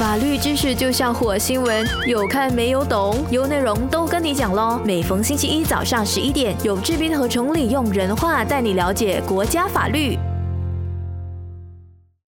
法律知识就像火星文，有看没有懂？有内容都跟你讲喽。每逢星期一早上十一点，有志斌和崇礼用人话带你了解国家法律。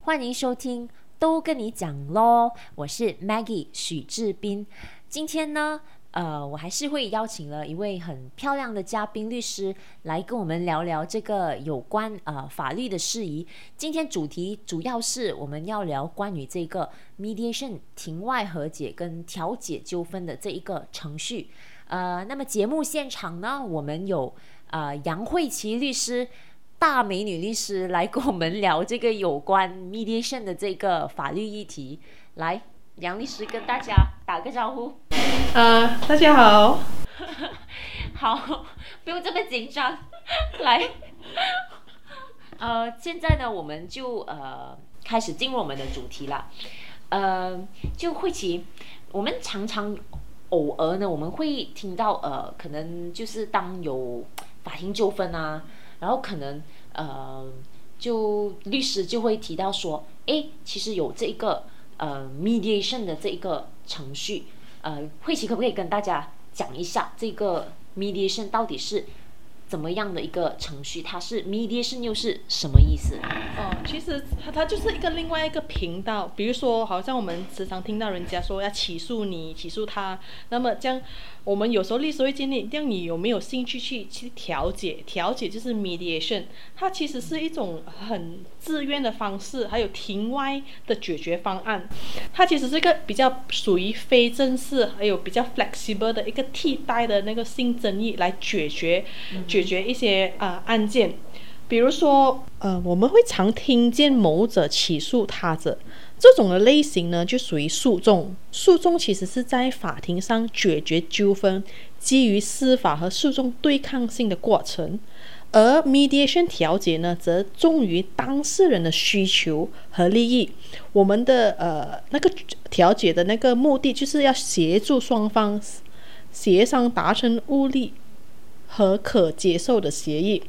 欢迎收听，都跟你讲喽。我是 Maggie 许志斌，今天呢？呃，我还是会邀请了一位很漂亮的嘉宾律师来跟我们聊聊这个有关呃法律的事宜。今天主题主要是我们要聊关于这个 mediation 庭外和解跟调解纠纷的这一个程序。呃，那么节目现场呢，我们有呃杨慧琪律师，大美女律师来跟我们聊这个有关 mediation 的这个法律议题。来，杨律师跟大家打个招呼。呃，大家好。好，不用这么紧张。来，呃，现在呢，我们就呃开始进入我们的主题了。呃，就慧琪，我们常常偶尔呢，我们会听到呃，可能就是当有法庭纠纷啊，然后可能呃，就律师就会提到说，哎，其实有这一个呃 mediation 的这一个程序。呃，慧琪可不可以跟大家讲一下这个 mediation 到底是怎么样的一个程序？它是 mediation 又是什么意思？哦，其实它它就是一个另外一个频道。比如说，好像我们时常听到人家说要起诉你，起诉他，那么这样。我们有时候律师会建议，让你有没有兴趣去去调解？调解就是 mediation，它其实是一种很自愿的方式，还有庭外的解决方案。它其实是一个比较属于非正式，还有比较 flexible 的一个替代的那个性争议来解决解决一些啊案件。比如说，呃，我们会常听见某者起诉他者。这种的类型呢，就属于诉讼。诉讼其实是在法庭上解决纠纷，基于司法和诉讼对抗性的过程。而 mediation 调解呢，则重于当事人的需求和利益。我们的呃那个调解的那个目的，就是要协助双方协商达成物力和可接受的协议。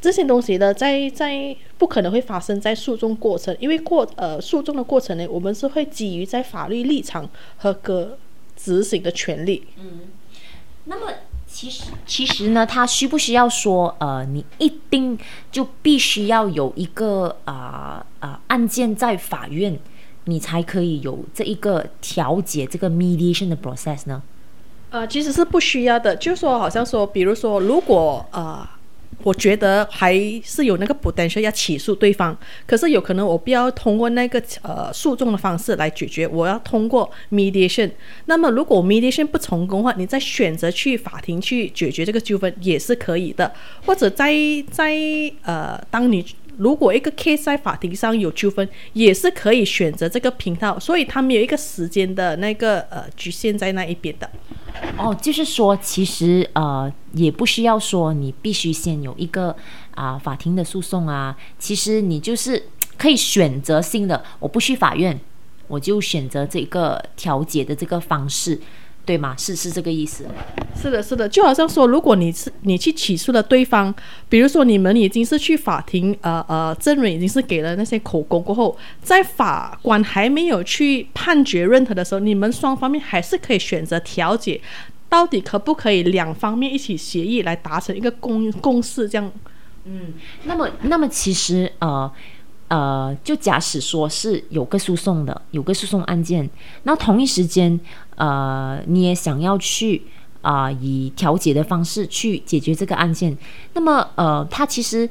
这些东西呢，在在不可能会发生在诉讼过程，因为过呃诉讼的过程呢，我们是会基于在法律立场和个执行的权利。嗯，那么其实其实呢，他需不需要说呃，你一定就必须要有一个啊啊案件在法院，你才可以有这一个调解这个 mediation 的 process 呢？呃，其实是不需要的，就是说好像说，比如说如果呃。我觉得还是有那个不但是要起诉对方，可是有可能我不要通过那个呃诉讼的方式来解决，我要通过 mediation。那么如果 mediation 不成功的话，你再选择去法庭去解决这个纠纷也是可以的，或者在在呃当你。如果一个 case 在法庭上有纠纷，也是可以选择这个频道，所以他们有一个时间的那个呃局限在那一边的。哦，就是说，其实呃也不需要说你必须先有一个啊法庭的诉讼啊，其实你就是可以选择性的，我不去法院，我就选择这个调解的这个方式。对吗？是是这个意思。是的，是的，就好像说，如果你是你去起诉了对方，比如说你们已经是去法庭，呃呃，证人已经是给了那些口供过后，在法官还没有去判决认可的时候，你们双方面还是可以选择调解，到底可不可以两方面一起协议来达成一个共共识？这样。嗯，那么那么其实呃呃，就假使说是有个诉讼的，有个诉讼案件，那同一时间。呃，你也想要去啊，以调解的方式去解决这个案件，那么呃，它其实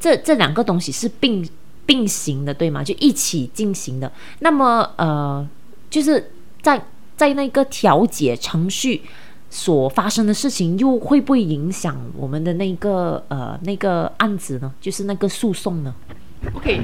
这这两个东西是并并行的，对吗？就一起进行的。那么呃，就是在在那个调解程序所发生的事情，又会不会影响我们的那个呃那个案子呢？就是那个诉讼呢？OK，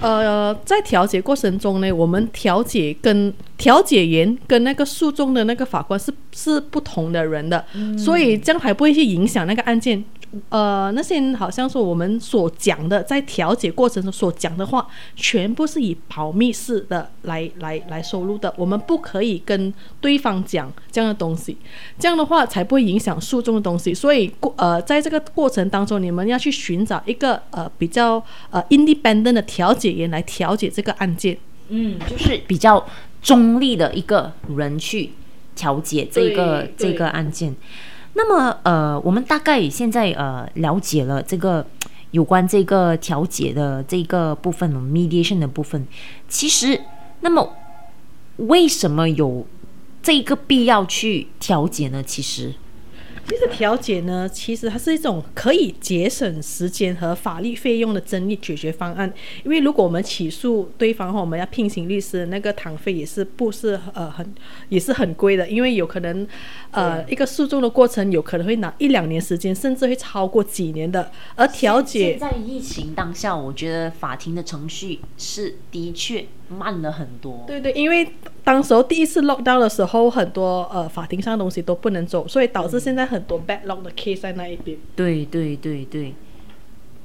呃，在调解过程中呢，我们调解跟调解员跟那个诉讼的那个法官是是不同的人的，所以这样还不会去影响那个案件。呃，那些好像说我们所讲的，在调解过程中所讲的话，全部是以保密式的来来来收录的，我们不可以跟对方讲这样的东西，这样的话才不会影响诉讼的东西。所以过呃，在这个过程当中，你们要去寻找一个呃比较呃 independent 的调解员来调解这个案件。嗯，就是比较中立的一个人去调解这个这个案件。那么呃，我们大概现在呃了解了这个有关这个调解的这个部分，mediation 的部分。其实，那么为什么有这个必要去调解呢？其实，其实调解呢，其实它是一种可以节省时间和法律费用的争议解决方案。因为如果我们起诉对方后，我们要聘请律师，那个堂费也是不是呃很也是很贵的，因为有可能呃一个诉讼的过程有可能会拿一两年时间，甚至会超过几年的。而调解现在疫情当下，我觉得法庭的程序是的确慢了很多。对对，因为当时候第一次 lock down 的时候，很多呃法庭上的东西都不能走，所以导致现在很多 backlog 的 case 在那一边。对对对对。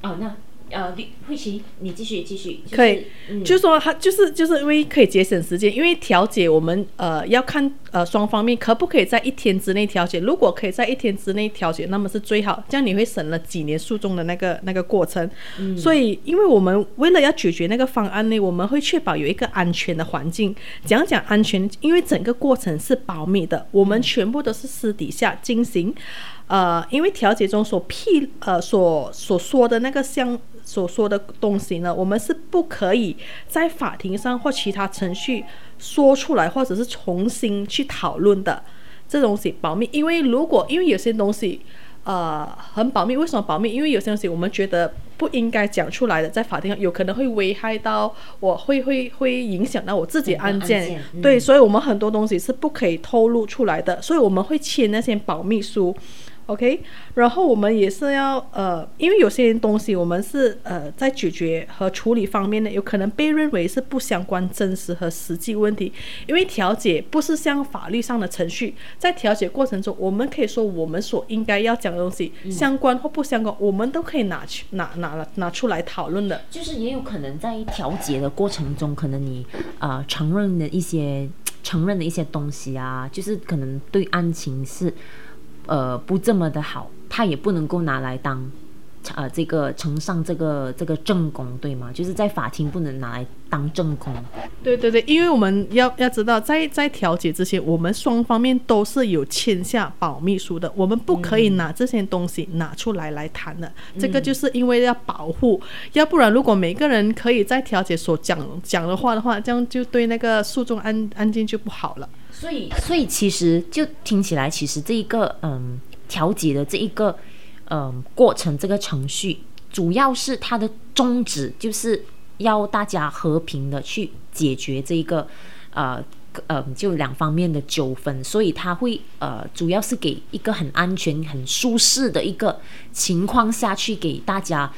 哦，那呃，李慧琪，你继续继续。就是、可以，嗯、就是说他就是就是因为可以节省时间，因为调解我们呃要看呃双方面可不可以在一天之内调解，如果可以在一天之内调解，那么是最好，这样你会省了几年诉讼的那个那个过程。嗯所以，因为我们为了要解决那个方案呢，我们会确保有一个安全的环境。讲讲安全，因为整个过程是保密的，我们全部都是私底下进行。呃，因为调解中所批呃所所说的那个相所说的东西呢，我们是不可以在法庭上或其他程序说出来，或者是重新去讨论的。这东西保密，因为如果因为有些东西呃很保密，为什么保密？因为有些东西我们觉得不应该讲出来的，在法庭上有可能会危害到我，会会会影响到我自己案件。案件嗯对，所以我们很多东西是不可以透露出来的，所以我们会签那些保密书。OK，然后我们也是要呃，因为有些东西我们是呃在解决和处理方面呢，有可能被认为是不相关真实和实际问题。因为调解不是像法律上的程序，在调解过程中，我们可以说我们所应该要讲的东西，相关或不相关，我们都可以拿去拿拿拿出来讨论的。就是也有可能在调解的过程中，可能你呃承认的一些承认的一些东西啊，就是可能对案情是呃不这么的好，他也不能够拿来当呃这个呈上这个这个正供，对吗？就是在法庭不能拿来当正供。对对对，因为我们要要知道，在在调解之前，我们双方面都是有签下保密书的，我们不可以拿这些东西拿出来来谈的。这个就是因为要保护，要不然如果每个人可以在调解所讲讲的话的话，这样就对那个诉讼案案件就不好了。所以，所以其实就听起来，其实这一个嗯调解的这一个嗯过程，这个程序，主要是它的宗旨就是要大家和平的去解决这一个呃呃就两方面的纠纷，所以它会呃主要是给一个很安全、很舒适的一个情况下去给大家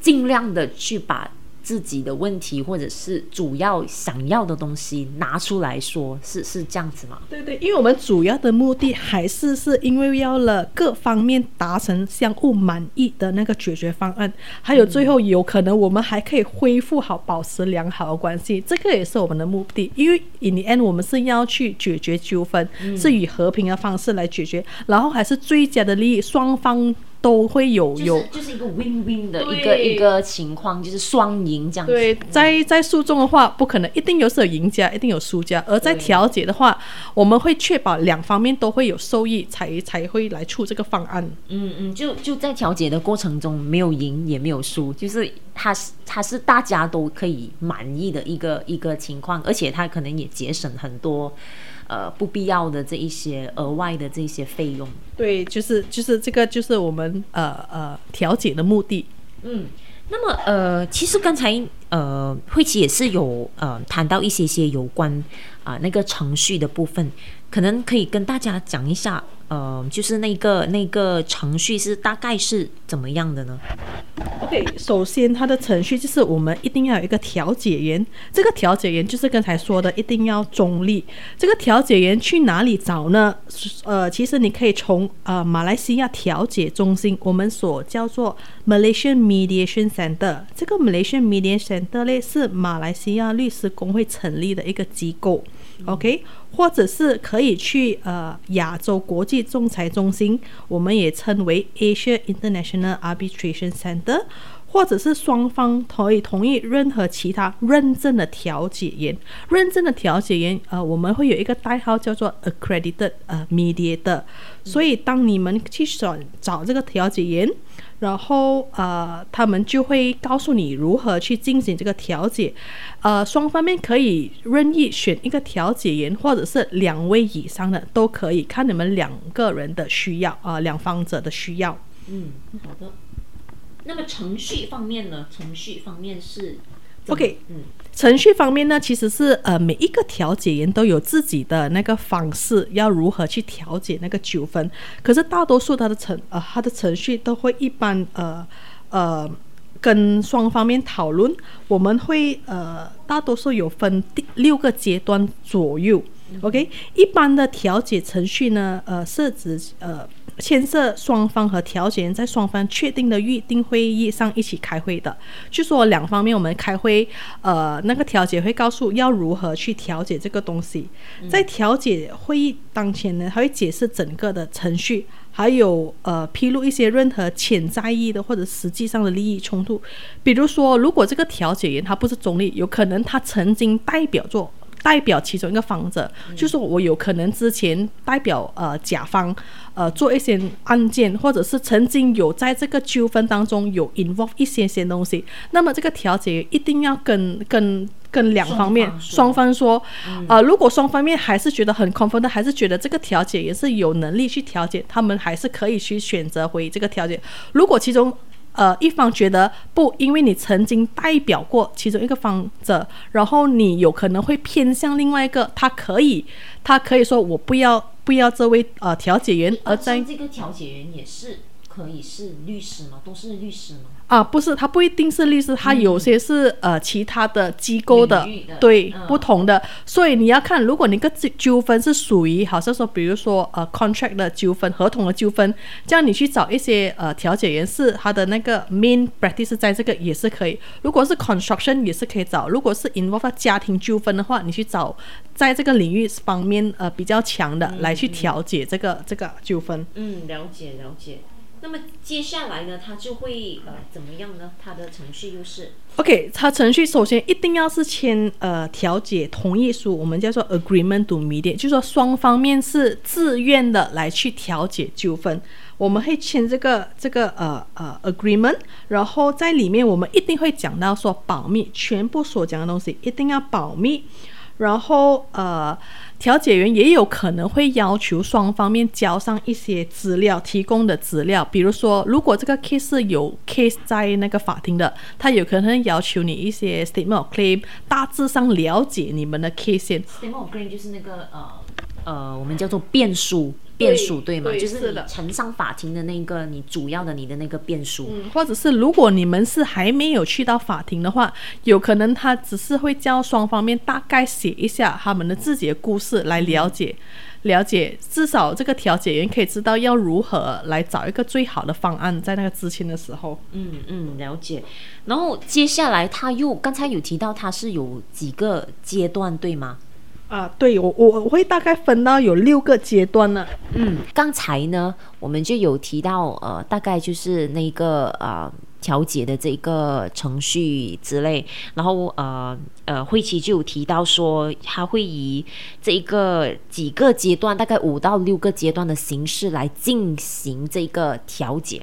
尽量的去把。自己的问题或者是主要想要的东西拿出来说，是是这样子吗？对对，因为我们主要的目的还是是因为要了各方面达成相互满意的那个解决方案，还有最后有可能我们还可以恢复好、保持良好的关系，这个也是我们的目的。因为 in the end 我们是要去解决纠纷，是以和平的方式来解决，然后还是最佳的利益，双方。都会有有，就是就是一个 win win 的一个一个情况，就是双赢这样子。对，在在诉讼的话，不可能一定有是有赢家，一定有输家。而在调解的话，我们会确保两方面都会有受益，才才会来出这个方案。嗯嗯，就就在调解的过程中，没有赢也没有输，就是它是它是大家都可以满意的一个一个情况，而且它可能也节省很多呃不必要的这一些额外的这一些费用。对，就是就是这个就是我们呃呃调解的目的。嗯，那么呃，其实刚才呃慧琪也是有呃谈到一些些有关啊、那个程序的部分，可能可以跟大家讲一下，呃，就是那个那个程序是大概是怎么样的呢？OK，首先它的程序就是我们一定要有一个调解员，这个调解员就是刚才说的，一定要中立。这个调解员去哪里找呢？呃，其实你可以从呃马来西亚调解中心，我们所叫做 Malaysian Mediation Center，这个 Malaysian Mediation Center 呢是马来西亚律师工会成立的一个机构。OK，或者是可以去呃亚洲国际仲裁中心，我们也称为 Asia International Arbitration Center，或者是双方可以同意任何其他认证的调解员。认证的调解员，呃，我们会有一个代号叫做 accredited 呃 mediator。所以当你们去选找这个调解员。然后呃，他们就会告诉你如何去进行这个调解，呃，双方面可以任意选一个调解员，或者是两位以上的都可以，看你们两个人的需要啊，两方者的需要。嗯，好的。那么程序方面呢？程序方面是，OK，嗯。程序方面呢，其实是呃每一个调解员都有自己的那个方式，要如何去调解那个纠纷。可是大多数他的程呃他的程序都会一般呃呃跟双方面讨论。我们会呃大多数有分第六个阶段左右。OK，一般的调解程序呢，呃是指呃。牵涉双方和调解人在双方确定的预定会议上一起开会的，就说两方面我们开会，呃，那个调解会告诉要如何去调解这个东西，在调解会议当前呢，他会解释整个的程序，还有呃披露一些任何潜在意的或者实际上的利益冲突，比如说如果这个调解员他不是中立，有可能他曾经代表作。代表其中一个方者，就是我有可能之前代表呃甲方呃做一些案件，或者是曾经有在这个纠纷当中有 involve 一些些东西，那么这个调解一定要跟跟跟两方面双方说，呃，如果双方面还是觉得很 confident，还是觉得这个调解也是有能力去调解，他们还是可以去选择回这个调解。如果其中呃，一方觉得不，因为你曾经代表过其中一个方者，然后你有可能会偏向另外一个，他可以，他可以说我不要不要这位呃调解员，而在这个调解员也是可以是律师吗？都是律师吗？啊，不是，他不一定是律师，他有些是呃其他的机构的，对，不同的。所以你要看，如果你个纠纠纷是属于，好像说，比如说呃 contract 的纠纷、合同的纠纷，这样你去找一些呃调解员，是他的那个 main practice 在这个也是可以。如果是 construction 也是可以找。如果是 involve 家庭纠纷的话，你去找在这个领域方面呃比较强的来去调解这个这个纠纷。嗯，了解了解。那么接下来呢，它就会呃怎么样呢？它的程序又是？OK，它程序首先一定要是签呃调解同意书，我们叫做 agreement to mediate，就是说双方面是自愿的来去调解纠纷，我们会签这个这个呃呃 agreement，然后在里面我们一定会讲到说保密，全部所讲的东西一定要保密。然后，呃，调解员也有可能会要求双方面交上一些资料，提供的资料，比如说，如果这个 case 有 case 在那个法庭的，他有可能要求你一些 statement of claim，大致上了解你们的 case。statement of claim 就是那个呃呃，我们叫做辩书。辩诉对吗？就是你呈上法庭的那个，你主要的你的那个辩书，或者是如果你们是还没有去到法庭的话，有可能他只是会叫双方面大概写一下他们的自己的故事来了解，了解至少这个调解员可以知道要如何来找一个最好的方案，在那个知情的时候。嗯嗯，了解。然后接下来他又刚才有提到他是有几个阶段，对吗？啊，对我我我会大概分到有六个阶段呢。嗯，刚才呢我们就有提到，呃，大概就是那个呃调解的这个程序之类，然后呃呃慧琪就有提到说，他会以这一个几个阶段，大概五到六个阶段的形式来进行这个调解，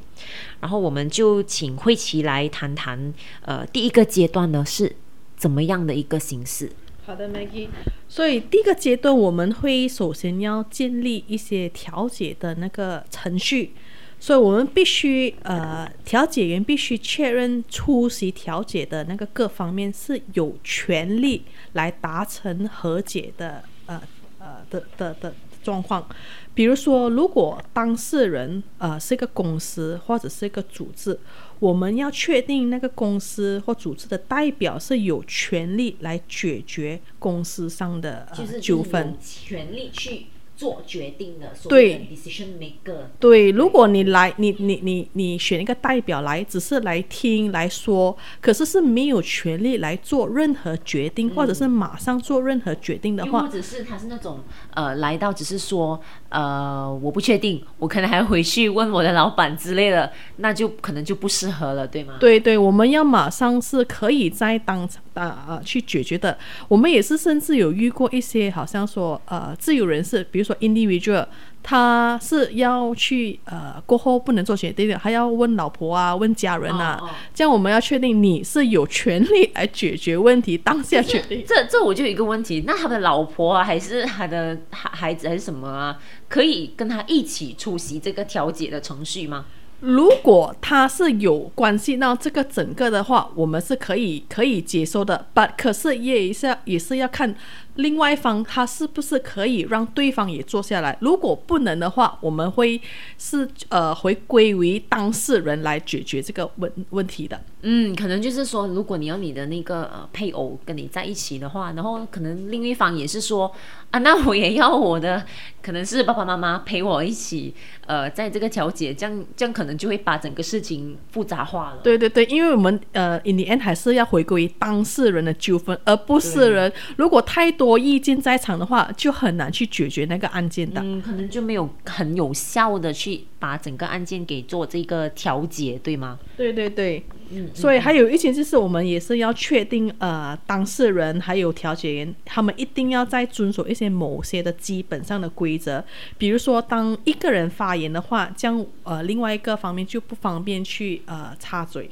然后我们就请慧琪来谈谈，呃，第一个阶段呢是怎么样的一个形式。好的，Maggie。所以第一个阶段，我们会首先要建立一些调解的那个程序。所以我们必须，呃，调解员必须确认出席调解的那个各方面是有权利来达成和解的，呃呃的的的状况。比如说，如果当事人呃是一个公司或者是一个组织。我们要确定那个公司或组织的代表是有权利来解决公司上的纠纷，权利去做决定的，所对谓的 decision maker。对，如果你来，你你你你选一个代表来，只是来听来说，可是是没有权利来做任何决定，或者是马上做任何决定的话，或者是他是那种呃来到只是说呃我不确定，我可能还要回去问我的老板之类的，那就可能就不适合了，对吗？对对，我们要马上是可以在当场啊去解决的。我们也是甚至有遇过一些好像说呃自由人士，比如说 individual，他是要去呃过后不能做决定的，还要问老婆啊，问家人啊，哦哦这样我们要确定你是有权利来解决问题，当下决定。这这我就有一个问题，那他的老婆啊，还是他的孩孩子还是什么啊，可以跟他一起出席这个调解的程序吗？如果他是有关系那这个整个的话，我们是可以可以接收的。but 可是也是也是要看另外一方他是不是可以让对方也坐下来。如果不能的话，我们会是呃回归为当事人来解决这个问问题的。嗯，可能就是说，如果你要你的那个呃配偶跟你在一起的话，然后可能另一方也是说啊，那我也要我的，可能是爸爸妈妈陪我一起，呃，在这个调解，这样这样可能就会把整个事情复杂化了。对对对，因为我们呃，in the end 还是要回归当事人的纠纷，而不是人。如果太多意见在场的话，就很难去解决那个案件的。嗯，可能就没有很有效的去把整个案件给做这个调解，对吗？对对对，所以还有一些就是我们也是要确定，呃，当事人还有调解员，他们一定要在遵守一些某些的基本上的规则，比如说当一个人发言的话，这样呃另外一个方面就不方便去呃插嘴，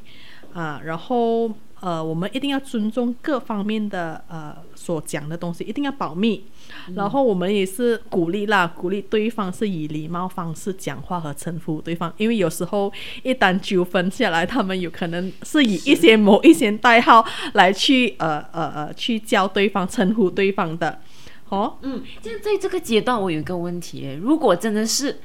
啊、然后呃我们一定要尊重各方面的呃所讲的东西，一定要保密。然后我们也是鼓励啦，鼓励对方是以礼貌方式讲话和称呼对方，因为有时候一旦纠纷下来，他们有可能是以一些某一些代号来去呃呃呃去叫对方称呼对方的，哦，嗯，现在这个阶段，我有一个问题，如果真的是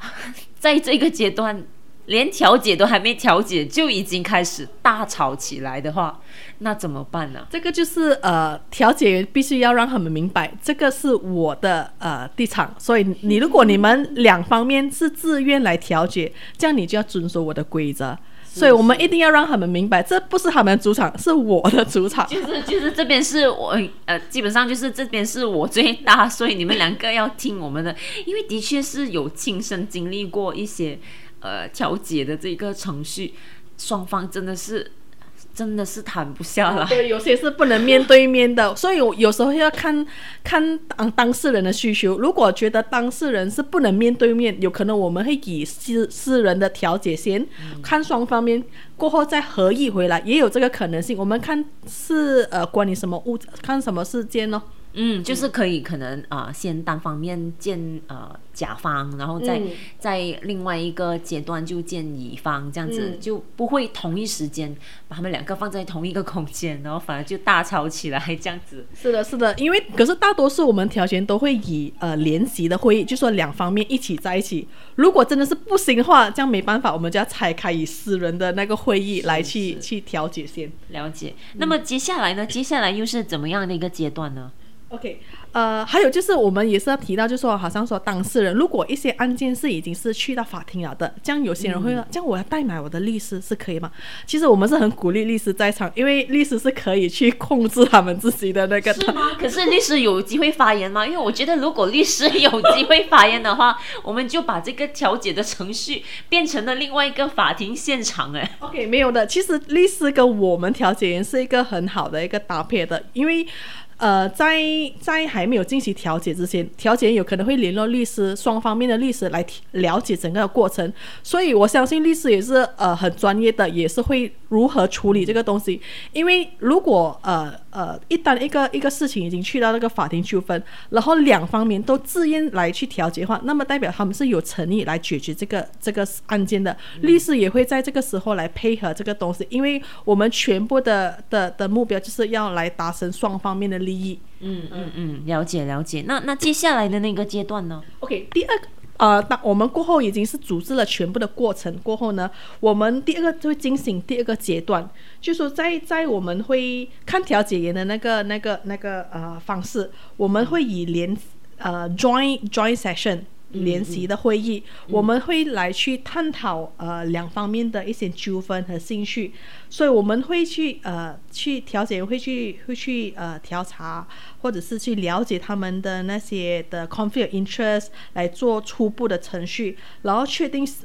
在这个阶段连调解都还没调解，就已经开始大吵起来的话，那怎么办呢？这个就是呃，调解员必须要让他们明白，这个是我的呃地场，所以你如果你们两方面是自愿来调解，这样你就要遵守我的规则。所以我们一定要让他们明白，这不是他们的主场，是我的主场。就是就是这边是我呃，基本上就是这边是我最大，所以你们两个要听我们的，因为的确是有亲身经历过一些呃调解的这个程序，双方真的是真的是谈不下来。对，有些是不能面对面的，所以我有时候要看看当当事人的需求。如果觉得当事人是不能面对面，有可能我们会以私私人的调解先，看双方面过后再合议回来，也有这个可能性。我们看是呃关于什么物，看什么事件哦。嗯，就是可以可能啊、呃先单方面见呃甲方，然后再、嗯在另外一个阶段就见乙方，这样子、嗯就不会同一时间把他们两个放在同一个空间，然后反而就大吵起来这样子。是的，是的，因为可是大多数我们调解都会以呃联席的会议，就说两方面一起在一起。如果真的是不行的话，这样没办法，我们就要拆开以私人的那个会议来去是去调解先。了解。那么接下来呢？接下来又是怎么样的一个阶段呢？OK，呃，还有就是我们也是要提到，就是说，好像说当事人如果一些案件是已经是去到法庭了的，这样有些人会说，这样我要代买我的律师是可以吗？其实我们是很鼓励律师在场，因为律师是可以去控制他们自己的那个。是吗？可是律师有机会发言吗？因为我觉得，如果律师有机会发言的话，我们就把这个调解的程序变成了另外一个法庭现场。哎，OK，没有的。其实律师跟我们调解员是一个很好的一个搭配的，因为。呃，在在还没有进行调解之前，调解有可能会联络律师，双方面的律师来了解整个过程。所以我相信律师也是呃很专业的，也是会如何处理这个东西。因为如果呃呃一旦一个一个事情已经去到那个法庭纠纷，然后两方面都自愿来去调解的话，那么代表他们是有诚意来解决这个这个案件的。律师也会在这个时候来配合这个东西，因为我们全部的的的目标就是要来达成双方面的利益。嗯嗯嗯，了解了解。那那接下来的那个阶段呢？OK，第二个。呃，当我们过后已经是组织了全部的过程过后呢，我们第二个就会进行第二个阶段，就是说在在我们会看调解员的那个那个那个呃方式，我们会以连呃 join join session 联席的会议，我们会来去探讨呃两方面的一些纠纷和兴趣，所以我们会去呃去调解，会去会去呃调查，或者是去了解他们的那些的 conflict interest 来做初步的程序，然后确定是。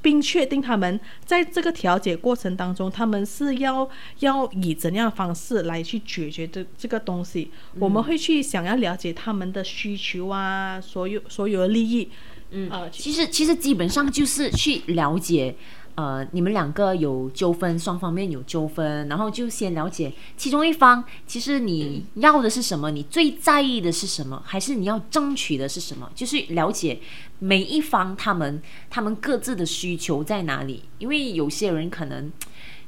并确定他们在这个调解过程当中，他们是要要以怎样方式来去解决这这个东西。我们会去想要了解他们的需求啊，所有所有的利益。嗯，呃，其实其实基本上就是去了解。呃，你们两个有纠纷，双方面有纠纷，然后就先了解其中一方，其实你要的是什么，你最在意的是什么，还是你要争取的是什么？就是了解每一方他们他们各自的需求在哪里，因为有些人可能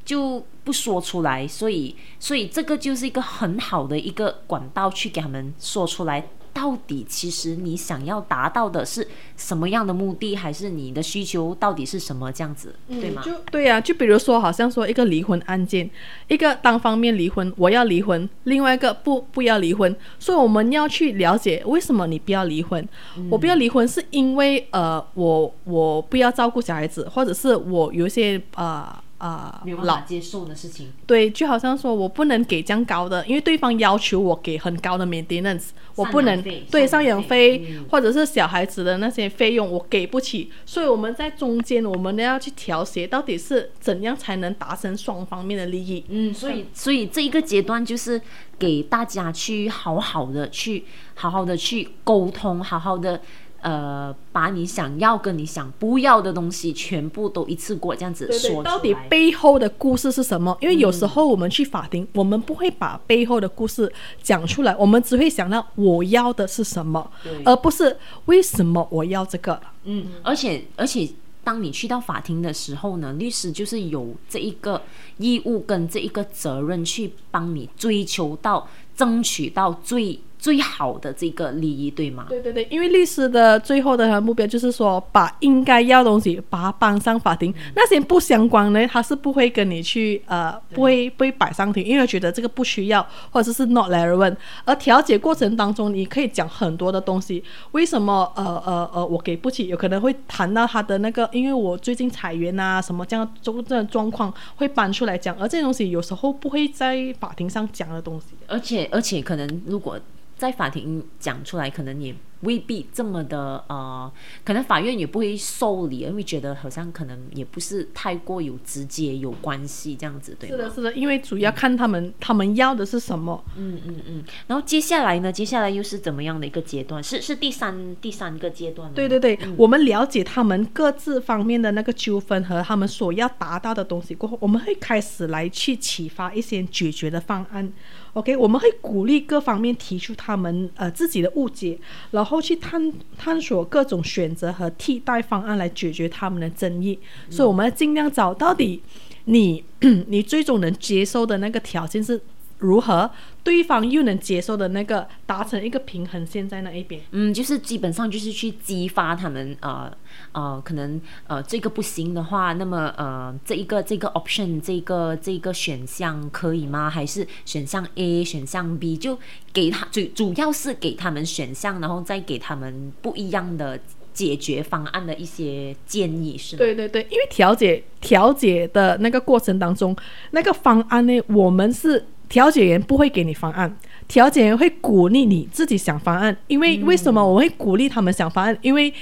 就不说出来，所以所以这个就是一个很好的一个管道去给他们说出来。到底其实你想要达到的是什么样的目的，还是你的需求到底是什么这样子，对吗？就对呀，就比如说，好像说一个离婚案件，一个单方面离婚，我要离婚，另外一个不不要离婚，所以我们要去了解为什么你不要离婚。我不要离婚是因为呃，我我不要照顾小孩子，或者是我有一些呃。啊，没有办法接受的事情。对，就好像说我不能给这样高的，因为对方要求我给很高的 maintenance，我不能对赡养费或者是小孩子的那些费用我给不起，所以我们在中间我们都要去调协，到底是怎样才能达成双方面的利益。嗯，所以所以这一个阶段就是给大家去好好的去好好的去沟通，好好的。呃，把你想要跟你想不要的东西全部都一次过这样子说到底背后的故事是什么？因为有时候我们去法庭，我们不会把背后的故事讲出来，我们只会想到我要的是什么，而不是为什么我要这个。嗯，而且而且，当你去到法庭的时候呢，律师就是有这一个义务跟这一个责任去帮你追求到、争取到最。最好的这个利益，对吗？对对对，因为律师的最后的目标就是说，把应该要东西把它搬上法庭，那些不相关的，他是不会跟你去呃，不会不会摆上庭，因为觉得这个不需要，或者是 not relevant。而调解过程当中，你可以讲很多的东西，为什么呃呃呃我给不起？有可能会谈到他的那个，因为我最近裁员啊什么这样这种状况会搬出来讲，而这些东西有时候不会在法庭上讲的东西，而且而且可能如果。在法庭讲出来，可能也未必这么的呃，可能法院也不会受理，因为觉得好像可能也不是太过有直接有关系这样子，对吗？是的，是的，因为主要看他们他们要的是什么。嗯嗯嗯。然后接下来呢？接下来又是怎么样的一个阶段？是是第三第三个阶段。对对对，我们了解他们各自方面的那个纠纷和他们所要达到的东西过后，我们会开始来去启发一些解决的方案。OK，我们会鼓励各方面提出他们呃自己的误解，然后去探探索各种选择和替代方案来解决他们的争议。所以，我们要尽量找到底你 你最终能接受的那个条件是。如何对方又能接受的那个达成一个平衡线在那一边？嗯，就是基本上就是去激发他们呃呃，可能呃这个不行的话，那么呃这一个这个 option 这个这个选项可以吗？还是选项 A 选项 B 就给他主主要是给他们选项，然后再给他们不一样的解决方案的一些建议，是吗？对对对，因为调解调解的那个过程当中，那个方案呢，我们是。调解员不会给你方案，调解员会鼓励你自己想方案。因为为什么我会鼓励他们想方案？因为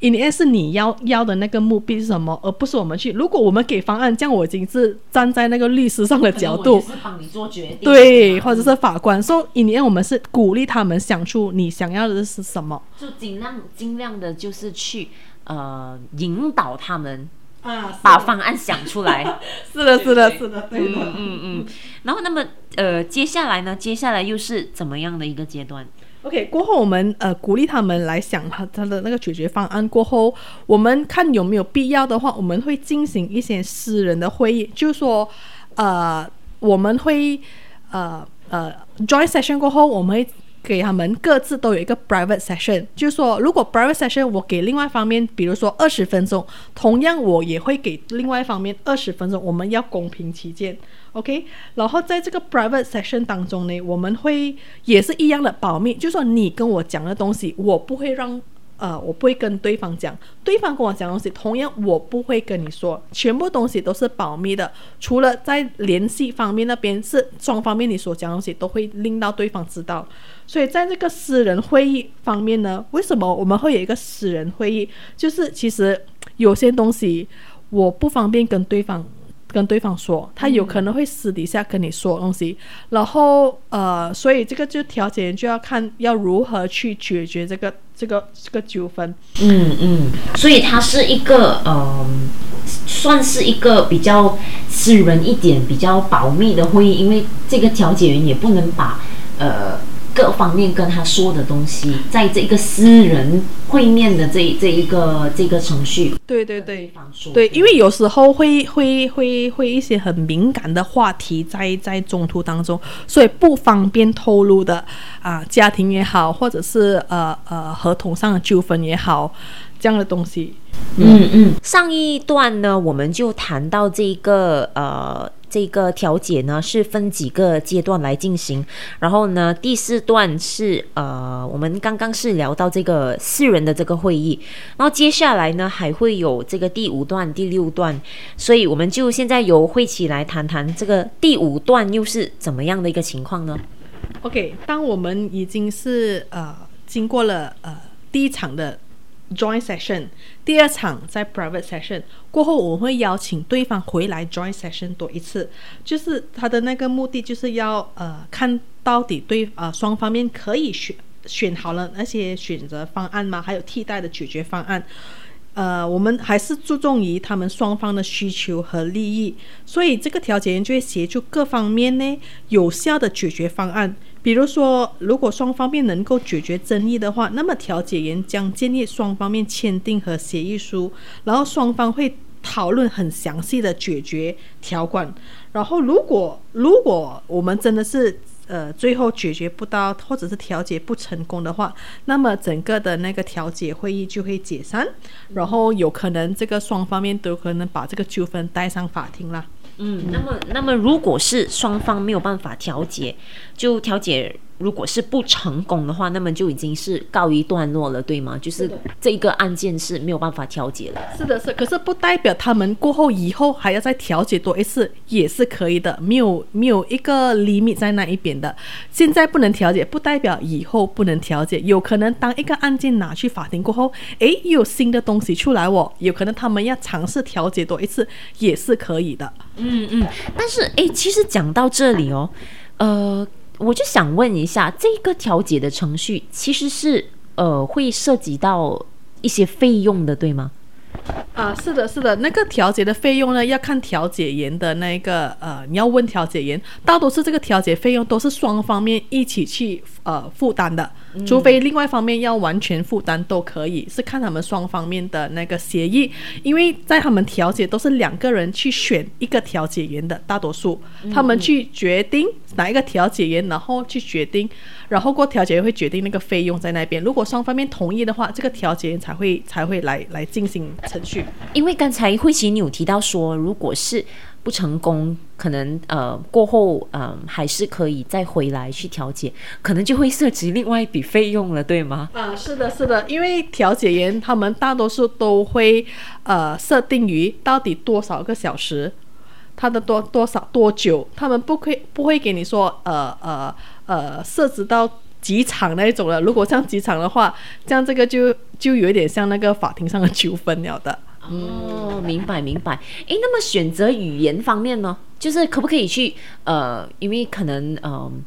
，in the end 是你要要的那个目的是什么，而不是我们去。如果我们给方案，这样我已经是站在那个律师上的角度，是帮你做决定，对，或者是法官。所以，in the end 我们是鼓励他们想出你想要的是什么，就尽量尽量的，就是去呃引导他们。啊，把方案想出来，是的，是的，是的，对的，嗯嗯。然后，那么，呃，接下来呢？接下来又是怎么样的一个阶段？OK，过后我们呃鼓励他们来想他他的那个解决方案。过后，我们看有没有必要的话，我们会进行一些私人的会议，就是说，呃，我们会呃呃 join session 过后，我们会。给他们各自都有一个 private session，就是说，如果 private session 我给另外一方面，比如说二十分钟，同样我也会给另外一方面二十分钟，我们要公平起见，OK。然后在这个 private session 当中呢，我们会也是一样的保密，就是说你跟我讲的东西，我不会让。呃，我不会跟对方讲，对方跟我讲东西，同样我不会跟你说，全部东西都是保密的，除了在联系方面那边是双方面你所讲东西都会令到对方知道，所以在这个私人会议方面呢，为什么我们会有一个私人会议？就是其实有些东西我不方便跟对方。跟对方说，他有可能会私底下跟你说东西，然后呃，所以这个就调解员就要看要如何去解决这个这个这个纠纷。嗯嗯，所以它是一个呃，算是一个比较私人一点、比较保密的会议，因为这个调解员也不能把呃。各方面跟他说的东西，在这个私人会面的这这一个这个程序，对对对，对，因为有时候会会会会一些很敏感的话题在在中途当中，所以不方便透露的啊，家庭也好，或者是呃呃合同上的纠纷也好，这样的东西。嗯嗯，上一段呢，我们就谈到这个呃。这个调解呢是分几个阶段来进行，然后呢第四段是呃我们刚刚是聊到这个四人的这个会议，然后接下来呢还会有这个第五段、第六段，所以我们就现在由慧起来谈谈这个第五段又是怎么样的一个情况呢？OK，当我们已经是呃经过了呃第一场的。Join session，第二场在 private session 过后，我会邀请对方回来 join session 多一次，就是他的那个目的就是要呃看到底对呃双方面可以选选好了那些选择方案吗？还有替代的解决方案。呃，我们还是注重于他们双方的需求和利益，所以这个调解员就会协助各方面呢有效的解决方案。比如说，如果双方面能够解决争议的话，那么调解员将建议双方面签订和协议书，然后双方会讨论很详细的解决条款。然后，如果如果我们真的是呃，最后解决不到，或者是调解不成功的话，那么整个的那个调解会议就会解散，然后有可能这个双方面都可能把这个纠纷带上法庭了。嗯，那么那么如果是双方没有办法调解，就调解。如果是不成功的话，那么就已经是告一段落了，对吗？就是这个案件是没有办法调解了。是的，是。可是不代表他们过后以后还要再调解多一次，也是可以的，没有没有一个 limit 在那一边的。现在不能调解，不代表以后不能调解。有可能当一个案件拿去法庭过后，诶，又有新的东西出来，哦，有可能他们要尝试调解多一次，也是可以的。嗯嗯。但是，诶，其实讲到这里哦，呃。我就想问一下，这个调解的程序其实是呃会涉及到一些费用的，对吗？啊，是的，是的，那个调解的费用呢，要看调解员的那个呃，你要问调解员，大多数这个调解费用都是双方面一起去呃负担的，除非另外一方面要完全负担都可以，是看他们双方面的那个协议，因为在他们调解都是两个人去选一个调解员的，大多数他们去决定哪一个调解员，然后去决定。然后过调解员会决定那个费用在那边，如果双方面同意的话，这个调解员才会才会来来进行程序。因为刚才慧琪你有提到说，如果是不成功，可能呃过后嗯还是可以再回来去调解，可能就会涉及另外一笔费用了，对吗？啊，是的，是的，因为调解员他们大多数都会呃设定于到底多少个小时，他的多多少多久，他们不会不会给你说呃呃。呃，涉及到几场那一种了。如果像几场的话，这样这个就就有点像那个法庭上的纠纷了的。哦，明白明白。诶，那么选择语言方面呢，就是可不可以去呃，因为可能嗯，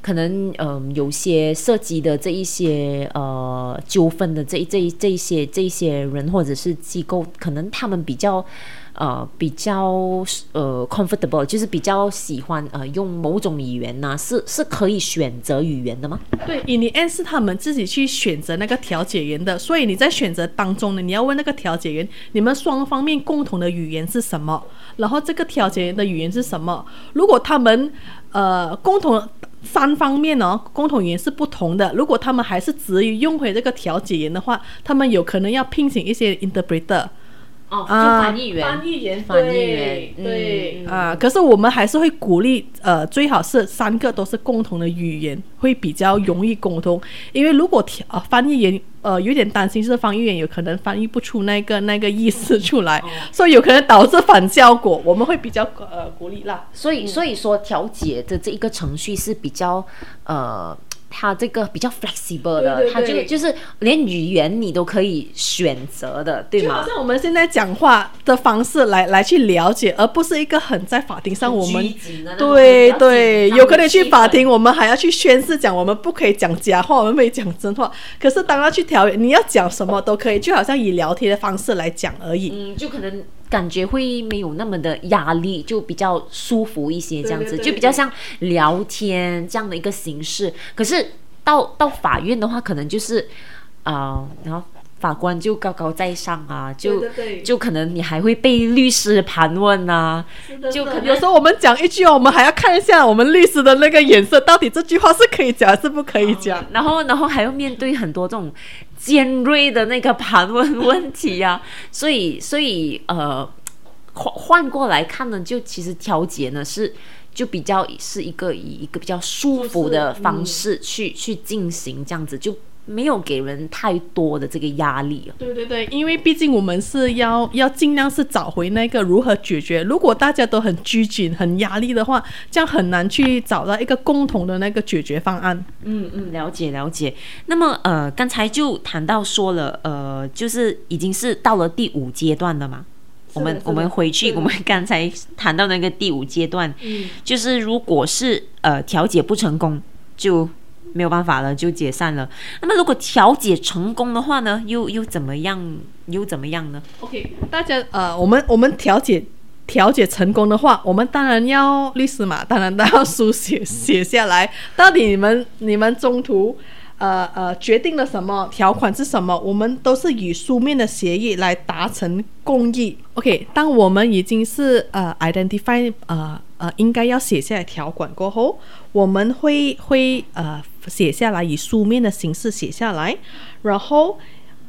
可能嗯，有些涉及的这一些呃纠纷的这这这一些这些人或者是机构，可能他们比较。呃，比较呃 comfortable，就是比较喜欢呃用某种语言呢，是是可以选择语言的吗？对，你 N 是他们自己去选择那个调解员的，所以你在选择当中呢，你要问那个调解员，你们双方面共同的语言是什么？然后这个调解员的语言是什么？如果他们呃共同三方面哦，共同语言是不同的。如果他们还是执意用回这个调解员的话，他们有可能要聘请一些 interpreter。哦，就啊翻译员，翻译员，翻译员对啊。可是我们还是会鼓励，呃，最好是三个都是共同的语言，会比较容易沟通。因为如果调呃翻译员呃有点担心，是翻译员有可能翻译不出那个那个意思出来，所以有可能导致反效果。我们会比较呃鼓励啦。所以所以说调解的这一个程序是比较呃。它这个比较 flexible 的，对对它就对就是连语言你都可以选择的，对吗？就好像我们现在讲话的方式来来去了解，而不是一个很在法庭上我们对对，有可能去法庭，我们还要去宣誓讲我们不可以讲假话，我们不可以讲真话。可是当要去调解，你要讲什么都可以，就好像以聊天的方式来讲而已。嗯，就可能感觉会没有那么的压力，就比较舒服一些，这样子就比较像聊天这样的一个形式。可是到到法院的话，可能就是啊、然后法官就高高在上啊，就就可能你还会被律师盘问啊，就可能有时候我们讲一句哦，我们还要看一下我们律师的那个眼色，到底这句话是可以讲还是不可以讲。然后然后还要面对很多这种尖锐的那个盘问问题啊，所以所以呃，换换过来看呢，就其实调解呢是就比较是一个以一个比较舒服的方式去、去进行，这样子就没有给人太多的这个压力。对对对，因为毕竟我们是要要尽量是找回那个如何解决。如果大家都很拘谨、很压力的话，这样很难去找到一个共同的那个解决方案。嗯嗯，了解了解。那么呃，刚才就谈到说了，呃，就是已经是到了第五阶段了嘛。我们我们回去，我们刚才谈到那个第五阶段，嗯，就是如果是呃调解不成功，就没有办法了，就解散了。那么如果调解成功的话呢，又又怎么样？又怎么样呢？OK，大家呃，我们我们调解调解成功的话，我们当然要律师嘛，当然都要书写写下来，到底你们你们中途。呃呃，决定了什么条款是什么？我们都是以书面的协议来达成共议。OK，当我们已经是呃 identify 呃呃应该要写下来条款过后，我们会会呃写下来，以书面的形式写下来，然后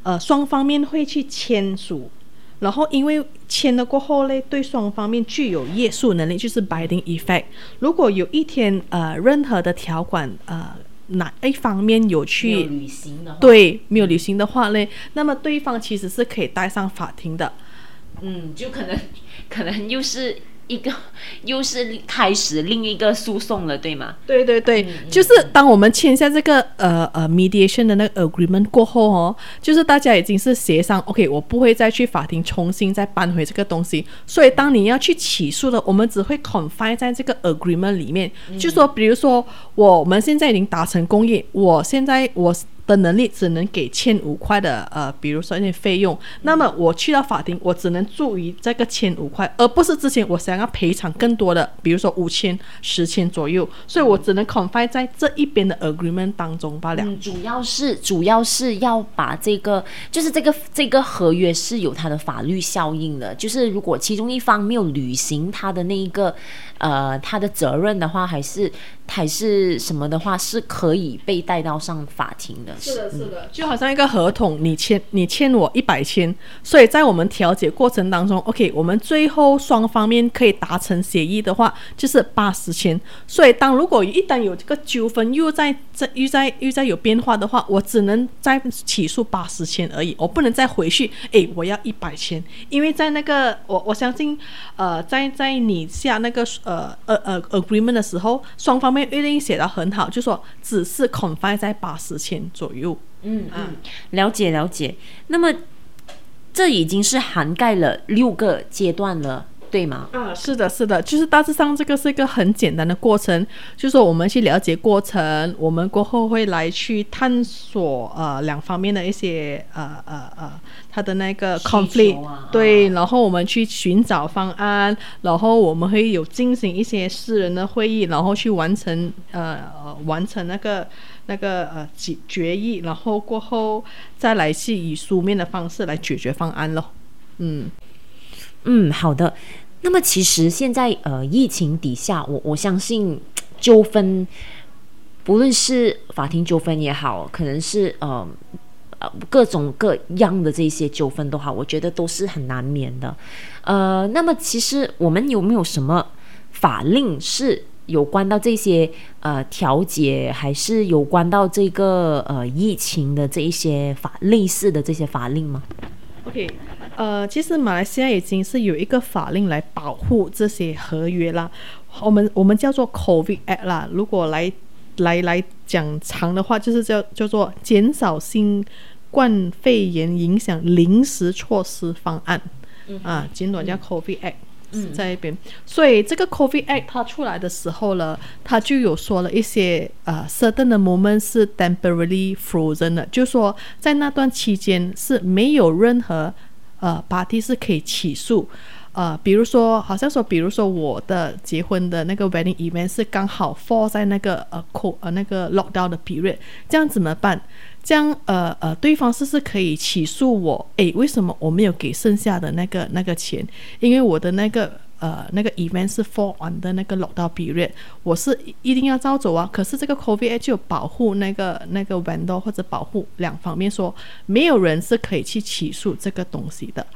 呃双方面会去签署。然后，因为签了过后呢，对双方面具有约束能力，就是 binding effect。如果有一天呃任何的条款呃哪一方面有去履行的话，，对没有履行的话呢，那么对方其实是可以带上法庭的。嗯，就可能 可能又是一个 又是开始另一个诉讼了，对吗？对对对，就是当我们签下这个呃呃 mediation 的那个 agreement 过后哦，就是大家已经是协商，OK，我不会再去法庭重新再搬回这个东西。所以当你要去起诉了，我们只会 confine 在这个 agreement 里面，就说比如说我们现在已经达成共议，我现在我。的能力只能给千五块的呃，比如说一些费用，那么我去到法庭，我只能注于这个千五块，而不是之前我想要赔偿更多的，比如说五千、十千左右，所以我只能 confine 在这一边的 agreement 当中罢了。嗯，主要是主要是要把这个，就是这个这个合约是有它的法律效应的，就是如果其中一方没有履行他的那一个呃他的责任的话，还是还是什么的话，是可以被带到上法庭的。是的，是的，就好像一个合同，你签你欠我一百千，所以在我们调解过程当中，OK，我们最后双方面可以达成协议的话，就是八十千。所以当如果一旦有这个纠纷又在在又在又在有变化的话，我只能再起诉八十千而已，我不能再回去，哎，我要一百千，因为在那个我我相信，呃，在在你下那个呃呃呃 agreement 的时候，双方面约定写的很好，就说只是 confine 在八十千左右。嗯嗯，了解了解。那么这已经是涵盖了六个阶段了，对吗？啊，是的，是的，就是大致上这个是一个很简单的过程，就是说我们去了解过程，我们过后会来去探索呃两方面的一些呃呃呃它的那个 conflict，、啊对，然后我们去寻找方案，然后我们会有进行一些私人的会议，然后去完成呃呃完成那个那个呃决决议，然后过后再来去以书面的方式来解决方案咯。嗯。嗯，好的。那么其实现在呃疫情底下，我我相信纠纷不论是法庭纠纷也好，可能是呃呃各种各样的这些纠纷都好，我觉得都是很难免的。呃，那么其实我们有没有什么法令是有关到这些呃调解，还是有关到这个呃疫情的这一些法类似的这些法令吗？OK，呃，其实马来西亚已经是有一个法令来保护这些合约啦，我们我们叫做 COVID Act 啦。如果来来来讲长的话，就是叫叫做减少新冠肺炎影响临时措施方案，啊，简短叫 COVID Act。在一边，所以这个 COVID Act 它出来的时候呢，它就有说了一些呃 certain 的 moment 是 temporarily frozen 的，就说在那段期间是没有任何呃 party 是可以起诉。呃，比如说，好像说，比如说我的结婚的那个 wedding event 是刚好 fall 在那个呃 co 呃那个 lockdown 的 period，这样怎么办？这样呃呃，对方是不是可以起诉我？诶，为什么我没有给剩下的那个那个钱？因为我的那个呃那个 event 是 fall on 的那个 lockdown period，我是一定要照走啊。可是这个 COVID 就有保护那个那个 vendor 或者保护两方面说，没有人是可以去起诉这个东西的。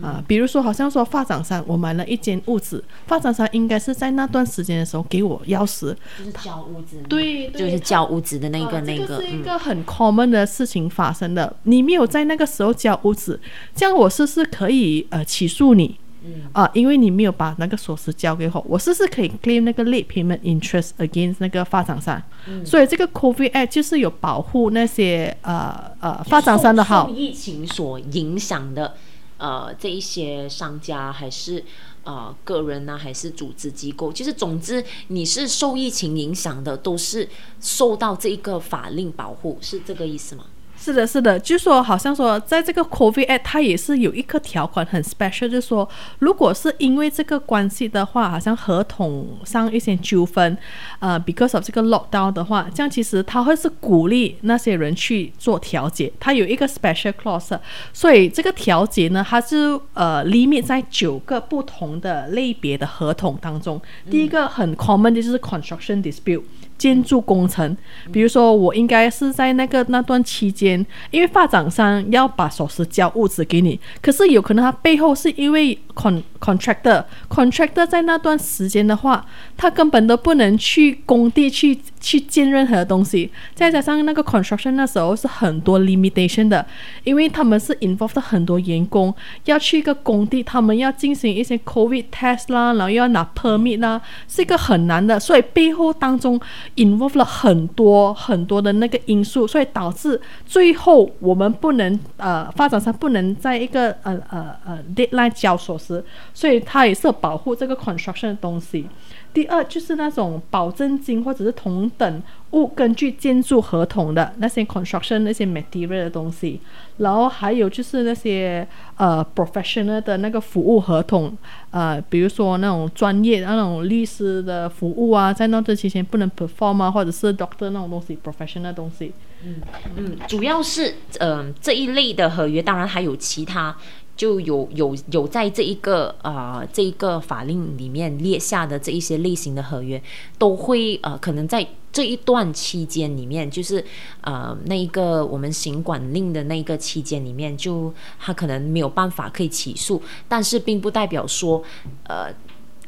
啊，比如说，好像说发展商，我买了一间屋子，发展商应该是在那段时间的时候给我钥匙，就是交屋子，对对就是交屋子的那个、呃那个，这个是一嗯，个很 common 的事情发生的。你没有在那个时候交屋子，这样我是不是可以呃起诉你？嗯啊、因为你没有把那个锁匙交给我，我是不是可以 claim 那个 late payment interest against 那个发展商？嗯所以这个 COVID Act 就是有保护那些呃呃发展商的好。疫情所影响的呃这一些商家还是啊个人呢、还是组织机构，其实总之你是受疫情影响的，都是受到这一个法令保护，是这个意思吗？是的，是的，就说好像说，在这个 COVID Act 它也是有一个条款很 special，就是说，如果是因为这个关系的话，好像合同上一些纠纷，呃，because of 这个 lockdown 的话，这样其实它会是鼓励那些人去做调解，它有一个 special clause，所以这个调解呢，它是呃 limit 在九个不同的类别的合同当中，第一个很 common 的就是 construction dispute。建筑工程，比如说我应该是在那个那段期间，因为发展商要把首饰交物资给你，可是有可能他背后是因为 con contractor contractor 在那段时间的话，他根本都不能去工地去去建任何东西，再加上那个 construction 那时候是很多 limitation 的，因为他们是 involved 很多员工要去一个工地，他们要进行一些 COVID test 啦，然后又要拿 permit 啦，是一个很难的，所以背后当中 involved 了很多很多的那个因素，所以导致最后我们不能呃发展商不能在一个呃呃呃 deadline 交锁时，所以它也是保护这个 construction 的东西。第二就是那种保证金或者是同等物根据建筑合同的那些 construction 那些 material 的东西，然后还有就是那些呃 professional 的那个服务合同，呃，比如说那种专业那种律师的服务啊，在那段期间不能 perform 啊，或者是 doctor 那种东西 professional 东西。嗯嗯，主要是嗯、这一类的合约，当然还有其他。就有有有在这一个呃这一个法令里面列下的这一些类型的合约，都会呃可能在这一段期间里面，就是呃那一个我们行管令的那一个期间里面，就他可能没有办法可以起诉，但是并不代表说呃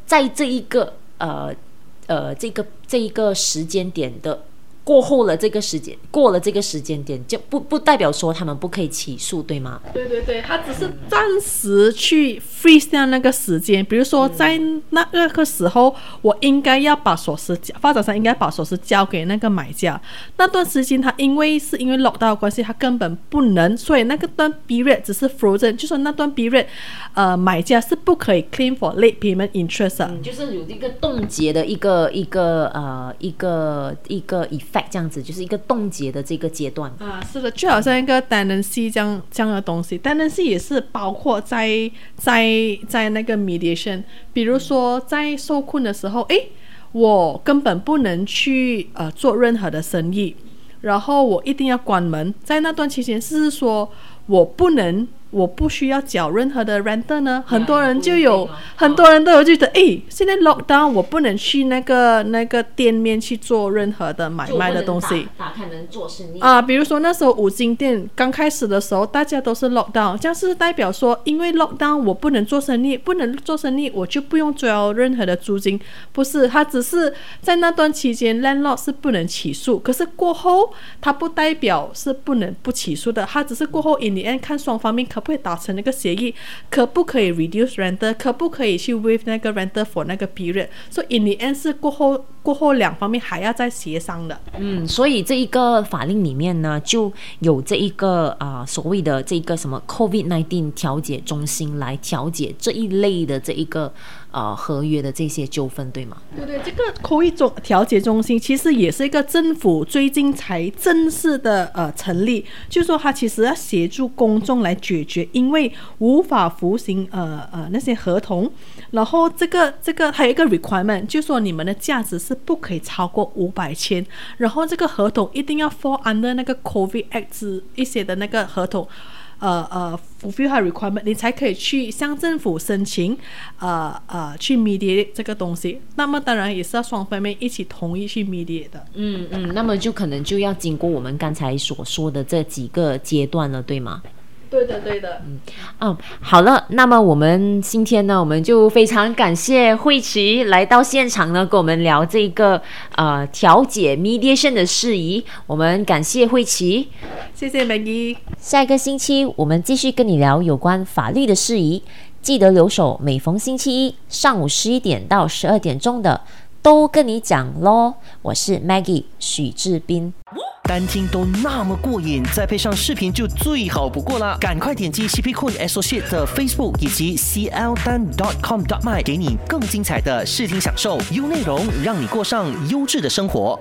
在这一个呃呃这个这一个时间点的过后了这个时间过了这个时间点，就不不代表说他们不可以起诉，对吗？对对对，他只是暂时去 freeze 掉那个时间，比如说在那那个时候，我应该要把锁匙交，发展商应该把锁匙交给那个买家。那段时间他因为是因为 lockdown 的关系，他根本不能，所以那个段 period 只是 frozen，就说那段 period，呃，买家是不可以 claim for late payment interest 的。嗯，就是有一个冻结的一个一个呃一个一个这样子，就是一个冻结的这个阶段。啊，是的，就好像一个 tenancy 这样这样的东西，tenancy 也是包括在在在那个 mediation，比如说在受困的时候，诶，我根本不能去呃做任何的生意，然后我一定要关门，在那段期间是说我不能我不需要缴任何的 rent 呢？很多人就有，很多人都有觉得，哎，现在 lockdown 我不能去那个那个店面去做任何的买卖的东西，打开门做生意啊。比如说那时候五金店刚开始的时候，大家都是 lockdown，这样是代表说，因为 lockdown 我不能做生意，不能做生意，我就不用交任何的租金。不是，他只是在那段期间 landlord 是不能起诉，可是过后他不代表是不能不起诉的，他只是过后 in the end 看双方面可。会达成那个协议？可不可以 reduce rent？可不可以去 waive 那个 rent for 那个 period？所以 in the end 是过后过后两方面还要再协商的。嗯，所以这一个法令里面呢，就有这一个啊所谓的这个什么 COVID nineteen 调解中心来调解这一类的这一个呃合约的这些纠纷，对吗？对对，这个口译中调解中心其实也是一个政府最近才正式的呃成立，就是说它其实要协助公众来解决。因为无法服行呃呃那些合同，然后这个这个还有一个 requirement，就说你们的价值是不可以超过五百千，然后这个合同一定要 fall under 那个 COVID Act 一些的那个合同，呃呃 fulfill requirement，你才可以去向政府申请，呃呃去 mediate 这个东西。那么当然也是要双方面一起同意去 mediate 的。嗯嗯，那么就可能就要经过我们刚才所说的这几个阶段了，对吗？对的，对的，嗯，嗯，好了，那么我们今天呢，我们就非常感谢慧琪来到现场呢，跟我们聊这个呃调解 mediation 的事宜。我们感谢慧琪，谢谢美姨。下一个星期我们继续跟你聊有关法律的事宜，记得留守每逢星期一上午十一点到十二点钟的都跟你讲喽。我是 Maggie 许志斌。单听都那么过瘾，再配上视频就最好不过啦！赶快点击 CP Cool Associate 的 Facebook 以及 CL 单 .com.my，给你更精彩的视听享受，优内容让你过上优质的生活。